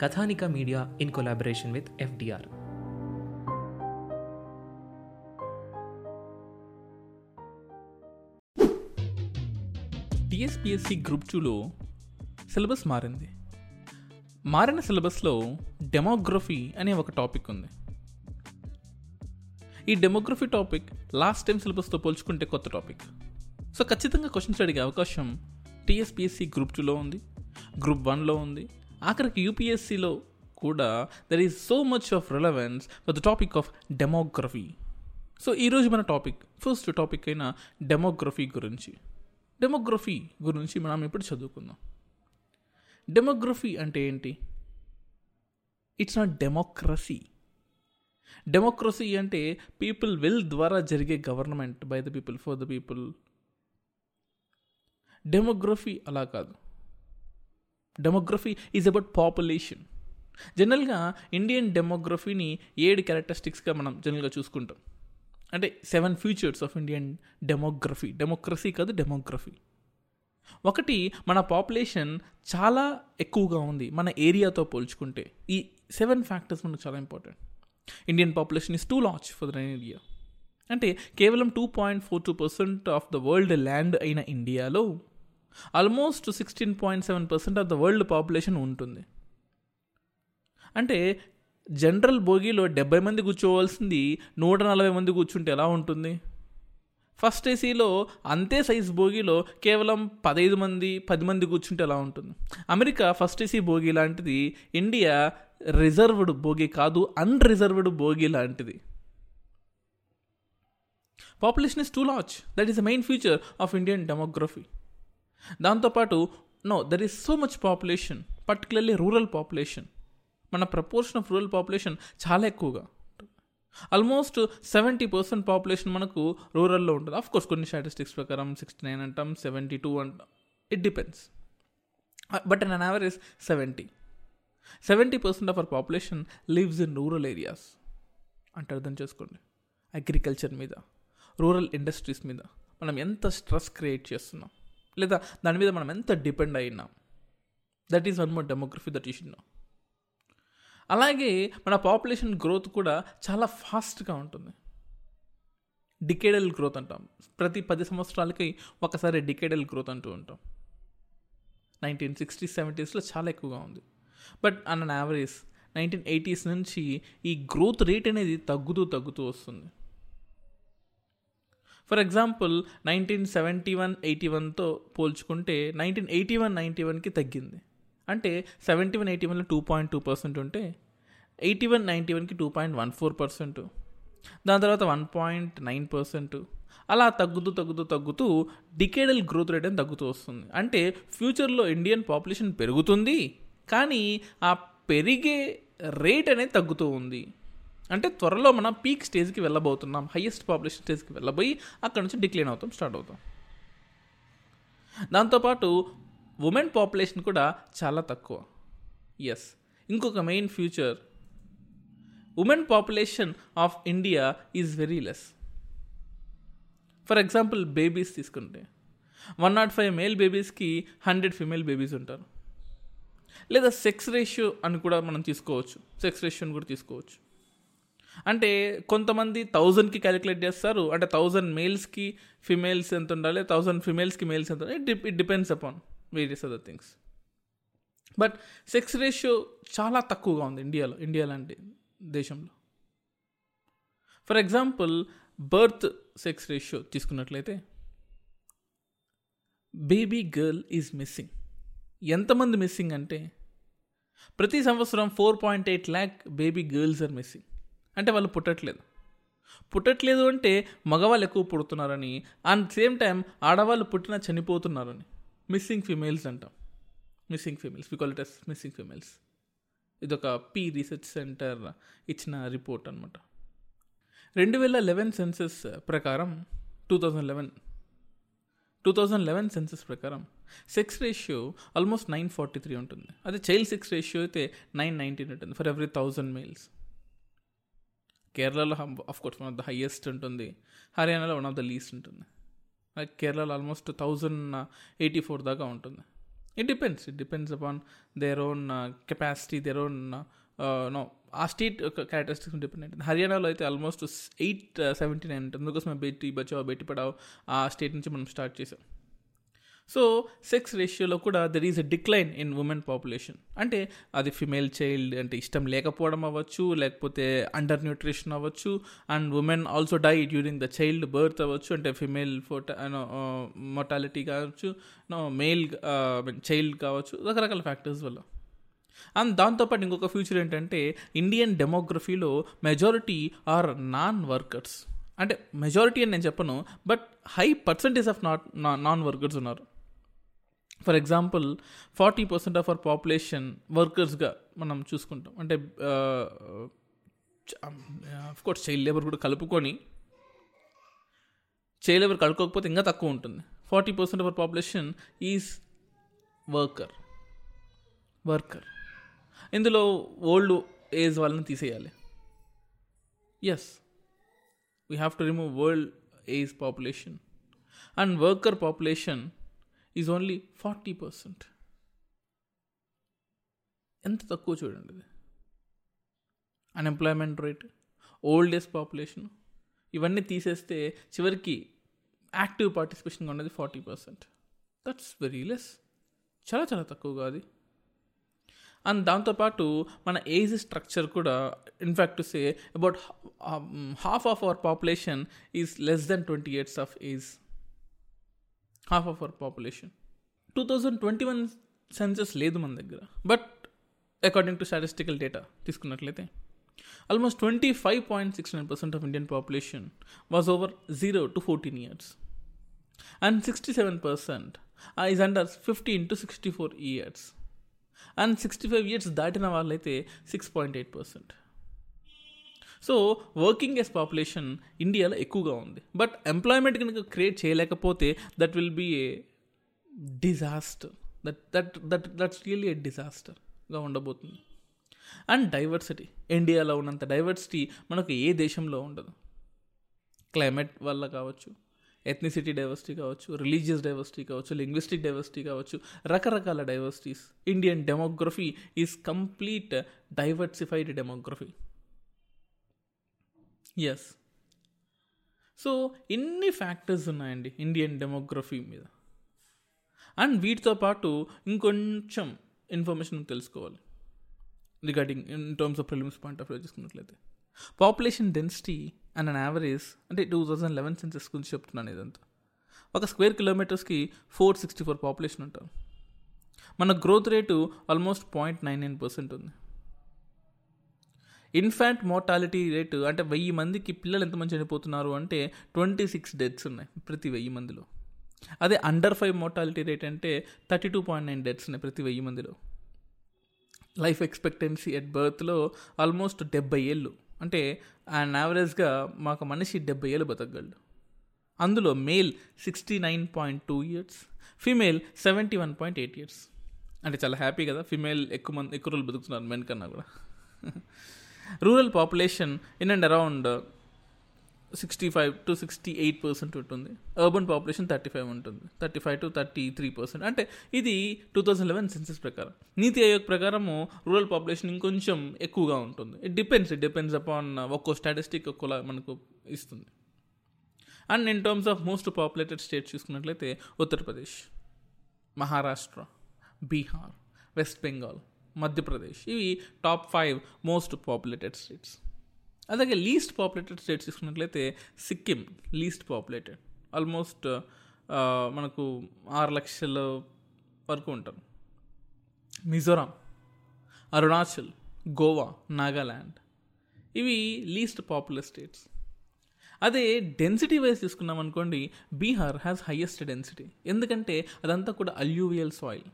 Kathanika media in collaboration with FDR. TSPSC group టూలో syllabus మారింది. మారిన సిలబస్లో డెమోగ్రఫీ అనే ఒక టాపిక్ ఉంది. ఈ డెమోగ్రఫీ టాపిక్ లాస్ట్ టైం సిలబస్తో పోల్చుకుంటే కొత్త టాపిక్. సో ఖచ్చితంగా క్వశ్చన్స్ అడిగే అవకాశం టీఎస్పిఎస్సి గ్రూప్ టూలో ఉంది గ్రూప్ వన్లో ఉంది ఆఖరికి యూపీఎస్సిలో కూడా there is so much of relevance for the topic of demography so ఈరోజు మన టాపిక్ ఫస్ట్ టాపిక్ అయిన డెమోగ్రఫీ గురించి. డెమోగ్రఫీ గురించి మనం ఇప్పుడు చదువుకుందాం. డెమోగ్రఫీ అంటే ఏంటి? ఇట్స్ నాట్ డెమోక్రసీ డెమోక్రసీ అంటే పీపుల్ విల్ ద్వారా జరిగే government by the people for the people demography అలా కాదు. డెమోగ్రఫీ ఈజ్ అబౌట్ పాపులేషన్ జనరల్గా ఇండియన్ డెమోగ్రఫీని ఏడు క్యారెక్టరిస్టిక్స్గా మనం జనరల్గా చూసుకుంటాం. అంటే seven features of Indian demography democracy కాదు డెమోగ్రఫీ ఒకటి మన పాపులేషన్ చాలా ఎక్కువగా ఉంది మన ఏరియాతో పోల్చుకుంటే. ఈ సెవెన్ ఫ్యాక్టర్స్ మనకు చాలా important Indian population is too large for the India అంటే కేవలం two point four two percent of the world land అయిన ఇండియాలో almost sixteen point seven percent of the world population ఉంటుంది. అంటే జనరల్ బోగీలో డెబ్బై మంది కూర్చోవలసింది నూట నలభై మంది కూర్చుంటే ఎలా ఉంటుంది? ఫస్ట్ ఏసీలో అంతే సైజ్ బోగీలో కేవలం పదహైదు మంది పది మంది కూర్చుంటే ఎలా ఉంటుంది? అమెరికా ఫస్ట్ ఏసీ బోగీ లాంటిది ఇండియా రిజర్వ్డ్ బోగీ కాదు అన్రిజర్వ్డ్ బోగీ లాంటిది. Population is too large that is the main feature of Indian demography దాంతోపాటు no there is so much population particularly rural population మన ప్రపోర్షన్ ఆఫ్ రూరల్ పాపులేషన్ చాలా ఎక్కువగా. Almost seventy percent population మనకు రూరల్లో ఉంటుంది. Of course కొన్ని statistics ప్రకారం sixty nine అంటాం సెవెంటీ టూ అంటాం. It depends but on average seventy seventy percent of our population lives in rural areas అంటే అర్థం చేసుకోండి. అగ్రికల్చర్ మీద రూరల్ ఇండస్ట్రీస్ మీద మనం ఎంత స్ట్రెస్ క్రియేట్ చేస్తున్నాం? లేదా దాని మీద మనం ఎంత డిపెండ్ అయినాం. That is one more demography that is no అలాగే మన పాపులేషన్ గ్రోత్ కూడా చాలా ఫాస్ట్గా ఉంటుంది. డికేడల్ గ్రోత్ అంటాం. ప్రతి పది సంవత్సరాలకి ఒకసారి డికేడల్ గ్రోత్ అంటూ ఉంటాం. నైన్టీన్ సిక్స్టీ సెవెంటీస్లో చాలా ఎక్కువగా ఉంది. But on on average nineteen eighties నుంచి ఈ గ్రోత్ రేట్ అనేది తగ్గుతూ తగ్గుతూ వస్తుంది. For example nineteen seventy one eighty వన్తో పోల్చుకుంటే నైన్టీన్ ఎయిటీ వన్ నైంటీ వన్కి తగ్గింది. అంటే సెవెంటీ వన్ ఎయిటీ వన్లో టూ పాయింట్ టూ పర్సెంట్ ఉంటే ఎయిటీ వన్ నైంటీ వన్కి two point one four percent దాని తర్వాత వన్ పాయింట్ నైన్ పర్సెంట్ అలా తగ్గుతూ తగ్గుతూ తగ్గుతూ డికేడల్ గ్రోత్ రేట్ అని తగ్గుతూ వస్తుంది. అంటే ఫ్యూచర్లో ఇండియన్ పాపులేషన్ పెరుగుతుంది కానీ ఆ పెరిగే రేట్ అనేది తగ్గుతూ ఉంది. అంటే త్వరలో మనం పీక్ స్టేజ్కి వెళ్ళబోతున్నాం. హయ్యెస్ట్ పాపులేషన్ స్టేజ్కి వెళ్ళబోయి అక్కడ నుంచి డిక్లైన్ అవుతాం స్టార్ట్ అవుతాం. దాంతోపాటు ఉమెన్ పాపులేషన్ కూడా చాలా తక్కువ. ఎస్ ఇంకొక main feature. Women population of India is very less. For example babies తీసుకుంటే. వన్ నాట్ ఫైవ్ మేల్ బేబీస్కి హండ్రెడ్ ఫిమేల్ బేబీస్ ఉంటారు. లేదా సెక్స్ రేషియో అని కూడా మనం తీసుకోవచ్చు. సెక్స్ రేషియోని కూడా తీసుకోవచ్చు. అంటే కొంతమంది థౌజండ్కి క్యాలిక్యులేట్ చేస్తారు అంటే థౌజండ్ మేల్స్కి ఫిమేల్స్ ఎంత ఉండాలి థౌజండ్ ఫిమేల్స్కి మేల్స్ ఎంత ఉండాలి it depends upon various other things but sex ratio చాలా తక్కువగా ఉంది ఇండియాలో ఇండియా లాంటి దేశంలో. For example birth sex ratio తీసుకున్నట్లయితే బేబీ గర్ల్ ఈజ్ మిస్సింగ్ ఎంతమంది మిస్సింగ్ అంటే ప్రతి సంవత్సరం four point eight lakh baby girls are missing అంటే వాళ్ళు పుట్టట్లేదు. పుట్టట్లేదు అంటే మగవాళ్ళు ఎక్కువ పుడుతున్నారని అండ్ సేమ్ టైం ఆడవాళ్ళు పుట్టినా చనిపోతున్నారని. మిస్సింగ్ ఫీమేల్స్ అంటాం. Missing females because it missing females ఇదొక పీ రీసెర్చ్ సెంటర్ ఇచ్చిన రిపోర్ట్ అనమాట రెండు వేల లెవెన్ సెన్సెస్ ప్రకారం two thousand eleven two thousand eleven census ప్రకారం sex ratio almost nine forty three ఉంటుంది. అదే చైల్డ్ సెక్స్ రేషియో అయితే నైన్ నైన్టీన్ ఉంటుంది ఫర్ ఎవ్రీ థౌజండ్ మేల్స్ కేరళలో of course one of the highest ఉంటుంది. హర్యానాలో వన్ ఆఫ్ ద లీస్ట్ ఉంటుంది. కేరళలో ఆల్మోస్ట్ థౌజండ్ ఎయిటీ ఫోర్ దాకా ఉంటుంది. It depends it depends upon their own capacity their own no ఆ state characteristics depend అవుతుంది హర్యానాలో అయితే ఆల్మోస్ట్ ఎయిట్ సెవెంటీ నైన్ ఉంటుంది. అందుకోసం బేటీ బచావో బేటీ పడావో ఆ స్టేట్ నుంచి మనం స్టార్ట్ చేసాం. సో సెక్స్ రేషియోలో కూడా there is a decline in women population అంటే అది ఫిమేల్ చైల్డ్ అంటే ఇష్టం లేకపోవడం అవ్వచ్చు లేకపోతే అండర్ న్యూట్రిషన్ అవ్వచ్చు and women also die during the childbirth అవ్వచ్చు అంటే ఫిమేల్ ఫోటో మొటాలిటీ కావచ్చు మేల్ చైల్డ్ uh, కావచ్చు రకరకాల ఫ్యాక్టర్స్ వల్ల. అండ్ దాంతోపాటు ఇంకొక ఫ్యూచర్ ఏంటంటే ఇండియన్ డెమోగ్రఫీలో మెజారిటీ ఆర్ నాన్ వర్కర్స్ అంటే మెజారిటీ అని నేను చెప్పను but high percentage of not non workers ఉన్నారు. For example forty percent of our population వర్కర్స్గా మనం చూసుకుంటాం. అంటే కోర్స్ చైల్డ్ లేబర్ కూడా కలుపుకొని చైల్డ్ లేబర్ కలుపుకోకపోతే ఇంకా తక్కువ ఉంటుంది. Forty percent of our population is worker. Worker. ఇందులో ఓల్డ్ ఏజ్ వాళ్ళని తీసేయాలి. Yes we have to remove world age population and worker population is only forty percent ఎంత తక్కువ చూడండి ఇది. Unemployment rate old age population ఇవన్నీ తీసేస్తే చివరికి యాక్టివ్ పార్టిసిపేషన్గా ఉన్నది forty percent that's very less చాలా చాలా తక్కువగా అది అండ్ దాంతోపాటు మన ఏజ్ స్ట్రక్చర్ కూడా in fact say about half of our population is less than twenty years of age half of our population two thousand twenty one census లేదు మన దగ్గర. But according to statistical data తీసుకున్నట్లయితే almost twenty five point six nine percent of Indian population was over zero to fourteen years and sixty seven percent is under fifteen to sixty four years and sixty five years దాటిన వాళ్ళైతే six point eight percent so working as population ఇండియాలో ఎక్కువగా ఉంది. But employment కనుక create చేయలేకపోతే that will be a disaster that that that's that's a ఏ డిజాస్టర్గా ఉండబోతుంది. అండ్ డైవర్సిటీ ఇండియాలో ఉన్నంత డైవర్సిటీ మనకు ఏ దేశంలో ఉండదు. క్లైమేట్ వల్ల కావచ్చు ఎథ్నిసిటీ డైవర్సిటీ కావచ్చు రిలీజియస్ డైవర్సిటీ కావచ్చు లింగ్విస్టిక్ డైవర్సిటీ కావచ్చు రకరకాల diversities Indian demography is complete diversified demography yes so ఇన్ని ఫ్యాక్టర్స్ ఉన్నాయండి ఇండియన్ డెమోగ్రఫీ మీద. అండ్ వీటితో పాటు ఇంకొంచెం ఇన్ఫర్మేషన్ తెలుసుకోవాలి. Regarding in terms of prelims point of view చూసుకున్నట్లయితే. Population density and on average అంటే టూ థౌజండ్ లెవెన్ సెన్సెస్ గురించి చెప్తున్నాను ఇదంతా. ఒక స్క్వేర్ కిలోమీటర్స్కి ఫోర్ సిక్స్టీ ఫోర్ పాపులేషన్ ఉంటారు. మన growth rate almost point nine nine percent ఉంది. ఇన్ఫాంట్ మోర్టాలిటీ రేటు అంటే వెయ్యి మందికి పిల్లలు ఎంతమంది చనిపోతున్నారు అంటే ట్వంటీ సిక్స్ డెత్స్ ఉన్నాయి ప్రతి వెయ్యి మందిలో. అదే అండర్ ఫైవ్ మోర్టాలిటీ రేట్ అంటే thirty two point nine deaths ఉన్నాయి ప్రతి వెయ్యి మందిలో. లైఫ్ ఎక్స్పెక్టెన్సీ ఎట్ బర్త్లో ఆల్మోస్ట్ డెబ్బై ఏళ్ళు. అంటే అండ్ యావరేజ్గా మాకు మనిషి డెబ్బై ఏళ్ళు బతకగలడు. అందులో male sixty nine point two years female seventy one point eight years. అంటే చాలా హ్యాపీ కదా ఫీమేల్ ఎక్కువ మంది ఎక్కువ రోజులు బతుకుతున్నారు మెన్ కన్నా కూడా. Rural population in and around sixty five to sixty eight percent ఉంటుంది. అర్బన్ పాపులేషన్ థర్టీ ఫైవ్ ఉంటుంది. Thirty five to thirty three percent. అంటే ఇది టూ థౌజండ్ లెవెన్ సెన్సెస్ ప్రకారం. నీతి ఆయోగ్ ప్రకారము రూరల్ పాపులేషన్ ఇంకొంచెం ఎక్కువగా ఉంటుంది. It depends it depends upon ఒక్కో స్టాటిస్టిక్ ఒక్కోలా మనకు ఇస్తుంది. And in terms of most populated states చూసుకున్నట్లయితే ఉత్తరప్రదేశ్ మహారాష్ట్ర బీహార్ వెస్ట్ బెంగాల్ మధ్యప్రదేశ్. ఇవి top five most populated states. అలాగే లీస్ట్ పాపులేటెడ్ స్టేట్స్ తీసుకున్నట్లయితే సిక్కిం లీస్ట్ పాపులేటెడ్. ఆల్మోస్ట్ మనకు ఆరు లక్షల వరకు ఉంటారు. మిజోరాం అరుణాచల్ గోవా నాగాల్యాండ్ ఇవి లీస్ట్ పాపులర్ స్టేట్స్. అదే డెన్సిటీ వైజ్ తీసుకున్నాం అనుకోండి బీహార్ హ్యాస్ హయ్యెస్ట్ డెన్సిటీ. ఎందుకంటే అదంతా కూడా alluvial soil.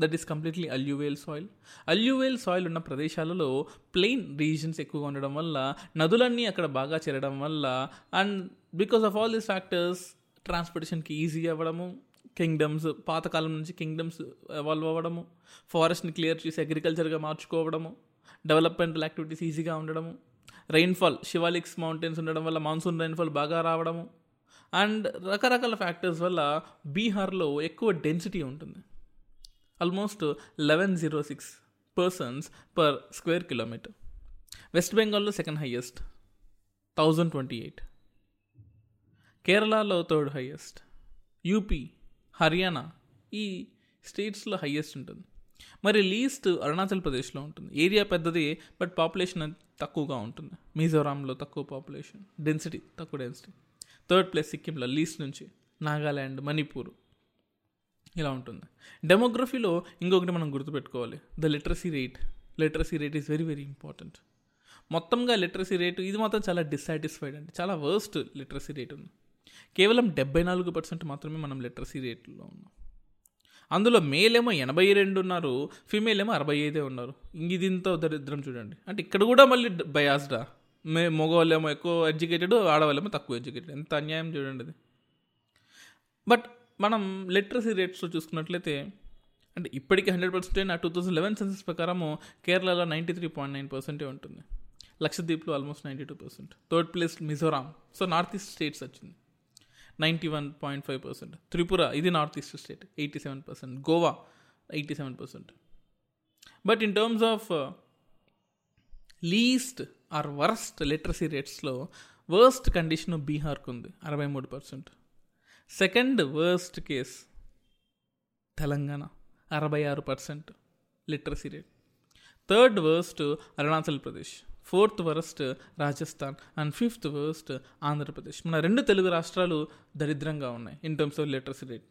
That is completely alluvial soil alluvial soil ఉన్న ప్రదేశాలలో ప్లెయిన్ రీజన్స్ ఎక్కువగా ఉండడం వల్ల నదులన్నీ అక్కడ బాగా చేరడం వల్ల and because of all these factors ట్రాన్స్పోర్టేషన్కి easy అవ్వడము కింగ్డమ్స్ పాతకాలం నుంచి కింగ్డమ్స్ ఎవాల్వ్ అవ్వడము ఫారెస్ట్ని క్లియర్ చేసి అగ్రికల్చర్గా మార్చుకోవడము డెవలప్మెంటల్ యాక్టివిటీస్ ఈజీగా ఉండడము రెయిన్ఫాల్ శివాలిక్స్ మౌంటైన్స్ ఉండడం వల్ల మాన్సూన్ రెయిన్ఫాల్ బాగా రావడము అండ్ రకరకాల ఫ్యాక్టర్స్ వల్ల బీహార్లో ఎక్కువ డెన్సిటీ ఉంటుంది. Almost eleven zero six persons per square kilometre west బెంగాల్లో second highest thousand twenty eight కేరళలో థర్డ్ హయ్యెస్ట్ యూపీ హర్యానా ఈ స్టేట్స్లో హయ్యెస్ట్ ఉంటుంది. మరి లీస్ట్ అరుణాచల్ ప్రదేశ్లో ఉంటుంది. ఏరియా పెద్దది బట్ పాపులేషన్ తక్కువగా ఉంటుంది. మిజోరాంలో తక్కువ పాపులేషన్ డెన్సిటీ తక్కువ డెన్సిటీ థర్డ్ ప్లేస్ సిక్కింలో లీస్ట్ నుంచి. నాగాల్యాండ్ మణిపూర్ ఇలా ఉంటుంది. డెమోగ్రఫీలో ఇంకొకటి మనం గుర్తుపెట్టుకోవాలి. The literacy rate literacy rate is very very important మొత్తంగా లిటరసీ రేటు ఇది మాత్రం చాలా డిస్సాటిస్ఫైడ్ అండి. చాలా వర్స్ట్ లిటరసీ రేట్ ఉంది. కేవలం డెబ్బై నాలుగు పర్సెంట్ మాత్రమే మనం లిటరసీ రేట్లో ఉన్నాం. అందులో మేల్ ఏమో ఎనభై రెండు ఉన్నారు ఫీమేల్ ఏమో అరవై ఐదే ఉన్నారు. ఇంక దరిద్రం చూడండి. అంటే ఇక్కడ కూడా మళ్ళీ బయాస్డా మే మగవాళ్ళేమో ఎక్కువ ఎడ్యుకేటెడ్ ఆడవాళ్ళేమో తక్కువ ఎడ్యుకేటెడ్ ఎంత అన్యాయం చూడండి అది బట్ మనం లిటరసీ రేట్స్లో చూసుకున్నట్లయితే అంటే ఇప్పటికీ హండ్రెడ్ పర్సెంట్ ఆ టూ థౌసండ్ లెవెన్ సెన్సెస్ ప్రకారము కేరళలో నైంటీ త్రీ పాయింట్ నైన్ పర్సెంటే ఉంటుంది. లక్షద్వీప్లో almost ninety two percent third place Mizoram. So north east states వచ్చింది. Ninety one point five percent Tripura ఇది north east state eighty seven percent Goa eighty seven percent but in terms of least or worst literacy రేట్స్లో worst condition బీహార్కు ఉంది అరవై మూడు percent second worst case. Telangana అరవై ఆరు percent literacy rate. Third worst Arunachal Pradesh. Fourth worst Rajasthan. And fifth worst Andhra Pradesh. మన రెండు తెలుగు రాష్ట్రాలు దరిద్రంగా ఉన్నాయి in terms of literacy rate.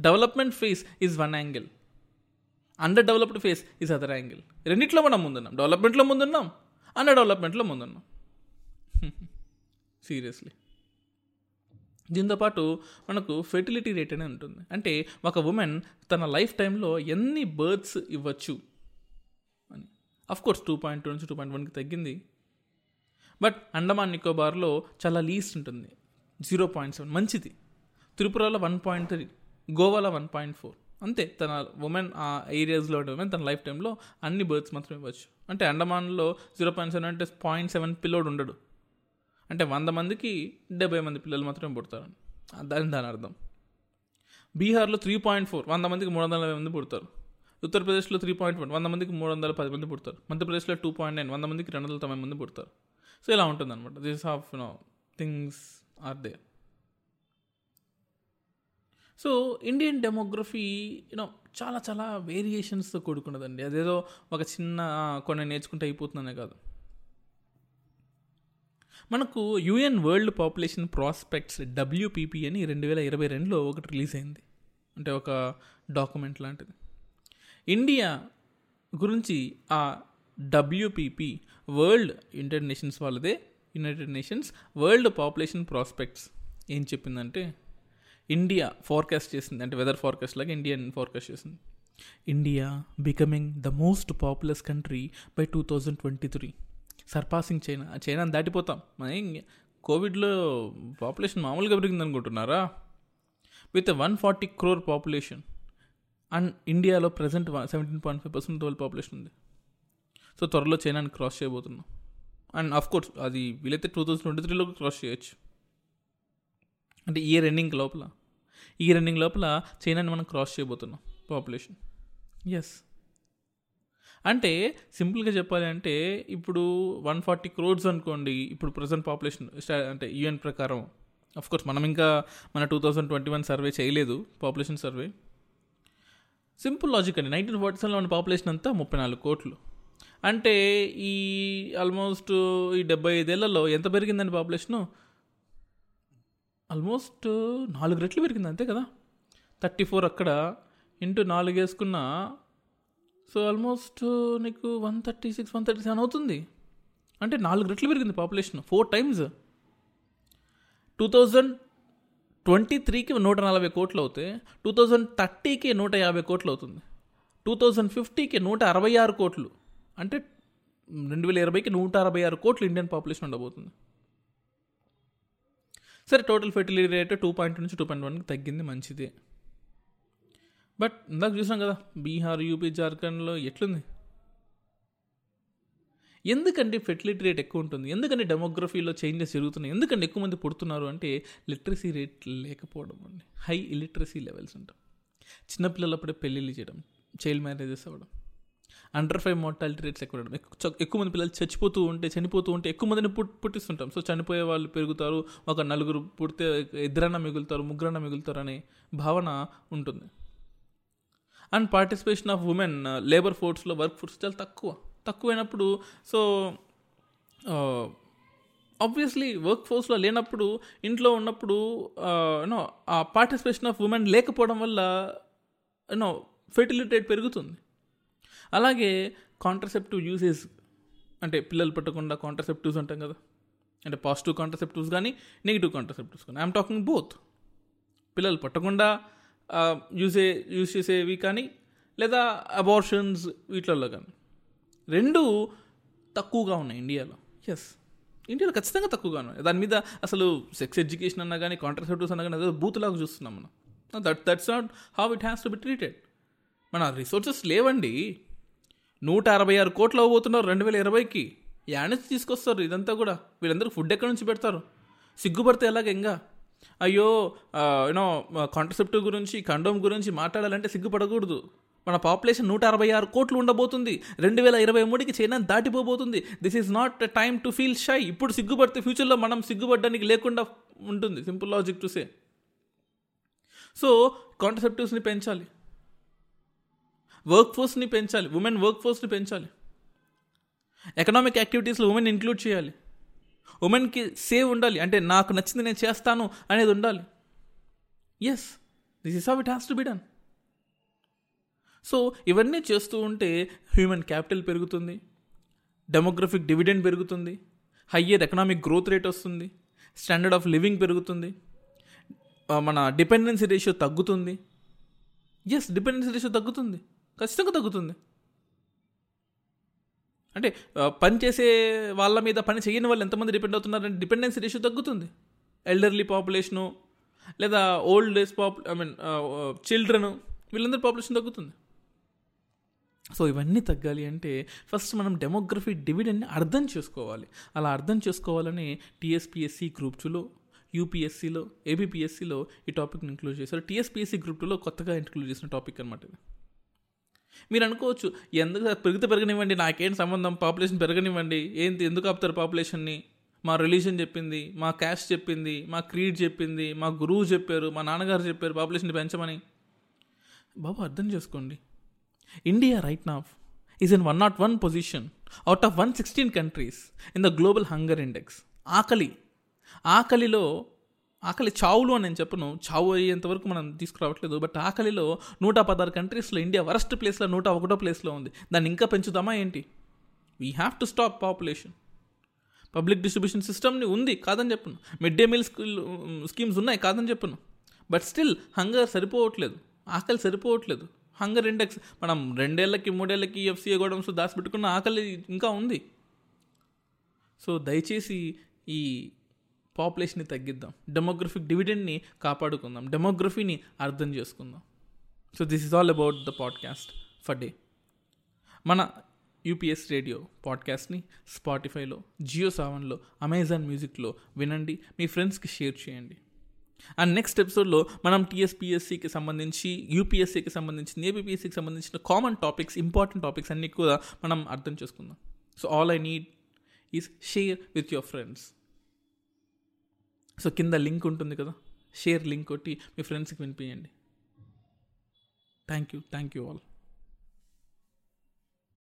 Development phase is one angle under developed phase is other angle రెండిట్లో మనం ముందున్నాం. డెవలప్మెంట్లో ముందున్నాం. Under డెవలప్మెంట్లో ముందున్నాం. Seriously దీంతోపాటు మనకు ఫెర్టిలిటీ రేట్ అనేది ఉంటుంది. అంటే ఒక ఉమెన్ తన లైఫ్ టైంలో ఎన్ని బర్త్స్ ఇవ్వచ్చు? అని. కోర్స్ టూ పాయింట్ టూ నుంచి టూ పాయింట్ వన్కి తగ్గింది. బట్ అండమాన్ నికోబార్లో చాలా లీస్ట్ ఉంటుంది. జీరో పాయింట్ సెవెన్ మంచిది. త్రిపురలో వన్ పాయింట్ త్రీ గోవాలో వన్ పాయింట్ ఫోర్ అంతే తన ఉమెన్ ఆ ఏరియాస్లో ఉండే ఉమెన్ తన లైఫ్ టైంలో అన్ని బర్త్స్ మాత్రం ఇవ్వచ్చు. అంటే అండమాన్లో జీరో పాయింట్ సెవెన్ అంటే పాయింట్ సెవెన్ పిల్లోడు ఉండడు. అంటే వంద మందికి డెబ్బై మంది పిల్లలు మాత్రమే పుడతారు. దాని దాని అర్థం. బీహార్లో త్రీ పాయింట్ ఫోర్ వంద మందికి మూడు వందల నలభై మంది పుడతారు. ఉత్తరప్రదేశ్లో త్రీ పాయింట్ వన్ వంద మందికి మూడు వందల పది మంది పుడతారు. మధ్యప్రదేశ్లో టూ పాయింట్ నైన్ వంద మందికి రెండు వందల తొంభై మంది పుడతారు. సో ఇలా ఉంటుంది అనమాట this of no things are they so Indian demography you know చాలా చాలా వేరియేషన్స్తో కూడుకున్నదండి. అదేదో ఒక చిన్న కొన్ని నేర్చుకుంటే అయిపోతుందనే కాదు. మనకు UN world population prospects WPP అని రెండు వేల ఇరవై రెండులో ఒకటి రిలీజ్ అయింది. అంటే ఒక డాక్యుమెంట్ లాంటిది. ఇండియా గురించి ఆ డబ్ల్యూపీపీ వరల్డ్ యునైటెడ్ నేషన్స్ వాళ్ళదే. United Nations world population prospects ఏం చెప్పిందంటే ఇండియా ఫోర్కాస్ట్ చేసింది. అంటే వెదర్ ఫోర్కాస్ట్ లాగా ఇండియన్ ఫోర్కాస్ట్ చేసింది. India becoming the most populous country by two thousand twenty three. Surpassing China చైనాని దాటిపోతాం. మరి కోవిడ్లో పాపులేషన్ మామూలుగా పెరిగింది అనుకుంటున్నారా with one forty crore population. And ఇండియాలో present seventeen point five percent world population ఉంది. సో త్వరలో చైనాని క్రాస్ చేయబోతున్నాం. అండ్ ఆఫ్ కోర్స్ అది వీలైతే టూ థౌజండ్ ట్వంటీ త్రీలో క్రాస్ చేయొచ్చు. అంటే ఇయర్ ఎండింగ్ లోపల. ఇయర్ ఎండింగ్ లోపల చైనాని మనం క్రాస్ చేయబోతున్నాం పాపులేషన్. ఎస్ అంటే సింపుల్గా చెప్పాలి అంటే ఇప్పుడు వన్ ఫార్టీ క్రోడ్స్ అనుకోండి ఇప్పుడు ప్రజెంట్ పాపులేషన్ అంటే యూఎన్ ప్రకారం. కోర్స్ మనం ఇంకా మన two thousand twenty one survey చేయలేదు పాపులేషన్ సర్వే. సింపుల్ లాజిక్ అండి. నైన్టీన్ ఫార్టీ సెవెన్లో ఉన్న పాపులేషన్ అంతా ముప్పై నాలుగు కోట్లు. అంటే ఈ ఆల్మోస్ట్ ఈ డెబ్బై ఐదేళ్ళలో ఎంత పెరిగిందండి పాపులేషను? ఆల్మోస్ట్ నాలుగు రెట్లు పెరిగింది అంతే కదా? థర్టీ ఫోర్ అక్కడ ఇంటూ నాలుగు వేసుకున్న సో ఆల్మోస్ట్ నీకు one thirty six one thirty seven అవుతుంది. అంటే నాలుగు రెట్లు పెరిగింది population. Four times two thousand twenty త్రీకి నూట నలభై కోట్లు అవుతే టూ థౌజండ్ థర్టీకి నూట యాభై కోట్లు అవుతుంది. టూ థౌజండ్ ఫిఫ్టీకి నూట అరవై ఆరు కోట్లు. అంటే రెండు వేల ఇరవైకి నూట అరవై ఆరు కోట్లు ఇండియన్ పాపులేషన్ ఉండబోతుంది. సరే total fertility rate two point నుంచి టూ పాయింట్ వన్కి తగ్గింది మంచిదే. బట్ ఇందాక చూసాం కదా బీహార్ యూపీ జార్ఖండ్లో ఎట్లుంది? ఎందుకంటే ఫెర్టిలిటీ రేట్ ఎక్కువ ఉంటుంది ఎందుకంటే డెమోగ్రఫీలో చేంజెస్ జరుగుతున్నాయి ఎందుకంటే ఎక్కువ మంది పుడుతున్నారు అంటే లిటరసీ రేట్ లేకపోవడం అండి. హై ఇలిటరసీ లెవెల్స్ ఉంటాం. చిన్నపిల్లలు అప్పుడే పెళ్ళిళ్ళు చేయడం చైల్డ్ మ్యారేజెస్ అవ్వడం అండర్ ఫైవ్ మోర్టాలిటీ రేట్స్ ఎక్కువ ఉండడం. ఎక్కువ ఎక్కువ మంది పిల్లలు చచ్చిపోతూ ఉంటే చనిపోతూ ఉంటే ఎక్కువ మందిని పుట్ పుట్టిస్తుంటాం. సో చనిపోయే వాళ్ళు పెరుగుతారు ఒక నలుగురు పుడితే ఇద్దరన్నా మిగులుతారు ముగ్గురన్నా మిగులుతారు అనే భావన ఉంటుంది. And participation of women labour ఫోర్స్లో work force చాలా తక్కువ. తక్కువైనప్పుడు సో ఆబ్వియస్లీ వర్క్ ఫోర్స్లో లేనప్పుడు ఇంట్లో ఉన్నప్పుడు యూనో ఆ పార్టిసిపేషన్ ఆఫ్ ఉమెన్ లేకపోవడం వల్ల యూనో ఫెర్టిలిటీ రేట్ పెరుగుతుంది. అలాగే కాంట్రసెప్టివ్ యూసేజ్ అంటే పిల్లలు పట్టకుండా కాంట్రసెప్టివ్స్ అంటాం కదా. అంటే పాజిటివ్ కాంట్రసెప్టివ్స్ కానీ నెగిటివ్ కాంట్రసెప్టివ్స్ కానీ ఐఎమ్ టాకింగ్ బోత్ పిల్లలు పట్టకుండా యూజే యూజ్ చేసేవి కానీ లేదా అబార్షన్స్ వీటిలలో కానీ. రెండు తక్కువగా ఉన్నాయి ఇండియాలో. ఎస్ ఇండియాలో ఖచ్చితంగా తక్కువగా ఉన్నాయి. దాని మీద అసలు సెక్స్ ఎడ్యుకేషన్ అన్నా కానీ కాంట్రసెప్టివ్స్ అన్నా కానీ అదే బూత్లాగా చూస్తున్నాం మనం. That that's not how it has to be treated మన రిసోర్సెస్ లేవండి. నూట అరవై ఆరు కోట్లు అవ్వబోతున్నారు రెండు వేల ఇరవైకి. యాడ్ నుంచి తీసుకొస్తారు ఇదంతా కూడా. వీళ్ళందరూ ఫుడ్ ఎక్కడి నుంచి పెడతారు? సిగ్గుపడితే ఎలాగ ఇంకా? అయ్యో యూనో కాంట్రసెప్టివ్ గురించి కండోమ్ గురించి మాట్లాడాలంటే సిగ్గుపడకూడదు. మన పాపులేషన్ నూట అరవై ఆరు కోట్లు ఉండబోతుంది. రెండు వేల ఇరవై మూడుకి China దాటిపోబోతుంది. This is not time to feel shy ఇప్పుడు సిగ్గుపడితే ఫ్యూచర్లో మనం సిగ్గుపడడానికి లేకుండా ఉంటుంది. Simple logic to say so కాంట్రసెప్టివ్స్ని పెంచాలి. వర్క్ ఫోర్స్ని పెంచాలి. ఉమెన్ వర్క్ ఫోర్స్ని పెంచాలి. ఎకనామిక్ యాక్టివిటీస్లో ఉమెన్ ఇంక్లూడ్ చేయాలి. ఉమెన్కి సేవ్ ఉండాలి. అంటే నాకు నచ్చింది నేను చేస్తాను అనేది ఉండాలి. Yes this is how it has to be done so ఇవన్నీ చేస్తూ ఉంటే హ్యూమన్ క్యాపిటల్ పెరుగుతుంది. డెమోగ్రఫిక్ డివిడెండ్ పెరుగుతుంది. హయ్యర్ ఎకనామిక్ గ్రోత్ రేట్ వస్తుంది. స్టాండర్డ్ ఆఫ్ లివింగ్ పెరుగుతుంది. మన డిపెండెన్సీ రేషియో తగ్గుతుంది. ఎస్ డిపెండెన్సీ రేషియో తగ్గుతుంది. ఖచ్చితంగా తగ్గుతుంది. అంటే పని చేసే వాళ్ళ మీద పని చేయని వాళ్ళు ఎంతమంది డిపెండ్ అవుతున్నారంటే డిపెండెన్సీ రేషియో తగ్గుతుంది. ఎల్డర్లీ పాపులేషను లేదా ఓల్డ్ ఏజ్ పాపు ఐ మీన్ చిల్డ్రన్ వీళ్ళందరి పాపులేషన్ తగ్గుతుంది. సో ఇవన్నీ తగ్గాలి అంటే ఫస్ట్ మనం డెమోగ్రఫీ డివిడెండ్ని అర్థం చేసుకోవాలి. అలా అర్థం చేసుకోవాలని టీఎస్పిఎస్సి గ్రూప్ టూలో యూపీఎస్సీలో ఏబిపిఎస్సిలో ఈ టాపిక్ని ఇంక్లూడ్ చేశారు. టీఎస్పిఎస్సి గ్రూప్ టూలో కొత్తగా ఇంక్లూడ్ చేసిన టాపిక్ అనమాట ఇది. మీరు అనుకోవచ్చు ఎందుకు పెరిగితే పెరగనివ్వండి నాకేం సంబంధం? పాపులేషన్ పెరగనివ్వండి. ఏంటి ఎందుకు ఆపుతారు పాపులేషన్ని మా రిలీజన్ చెప్పింది మా క్యాస్ట్ చెప్పింది మా క్రీడ్ చెప్పింది మా గురువు చెప్పారు మా నాన్నగారు చెప్పారు పాపులేషన్ పెంచమని. బాబు అర్థం చేసుకోండి. India right now is in one not one position out of one sixteen countries in the global hunger index ఆకలి. ఆకలిలో ఆకలి చావులు అని నేను చెప్పను. చావు అయ్యేంత వరకు మనం తీసుకురావట్లేదు. బట్ ఆకలిలో నూట పదహారు కంట్రీస్లో ఇండియా వరస్ట్ ప్లేస్లో నూట ఒకటో ప్లేస్లో ఉంది. దాన్ని ఇంకా పెంచుదామా ఏంటి? We have to stop population public distribution సిస్టమ్ని ఉంది కాదని చెప్పను. Mid day meal school schemes ఉన్నాయి కాదని చెప్పను. బట్ స్టిల్ హంగర్ సరిపోవట్లేదు. ఆకలి సరిపోవట్లేదు. హంగర్ ఇండెక్స్ మనం రెండేళ్ళకి మూడేళ్ళకి ఎఫ్సీఏ గోడమ్స్ దాచిపెట్టుకున్న ఆకలి ఇంకా ఉంది. సో దయచేసి ఈ పాపులేషన్ని తగ్గిద్దాం. డెమోగ్రఫిక్ డివిడెండ్ని కాపాడుకుందాం. డెమోగ్రఫీని అర్థం చేసుకుందాం. So this is all about the podcast for day మన యూపీఎస్ రేడియో పాడ్కాస్ట్ని స్పాటిఫైలో జియో సావన్లో అమెజాన్ మ్యూజిక్లో వినండి. మీ ఫ్రెండ్స్కి షేర్ చేయండి. అండ్ నెక్స్ట్ ఎపిసోడ్లో మనం టీఎస్పిఎస్సికి సంబంధించి యూపీఎస్సికి సంబంధించి ఏబిపిఎస్సికి సంబంధించిన కామన్ టాపిక్స్ ఇంపార్టెంట్ టాపిక్స్ అన్నీ కూడా మనం అర్థం చేసుకుందాం. So all I need is share with your friends so కింద లింక్ ఉంటుంది కదా షేర్ లింక్ కొట్టి మీ ఫ్రెండ్స్కి వినిపించండి. Thank you thank you all.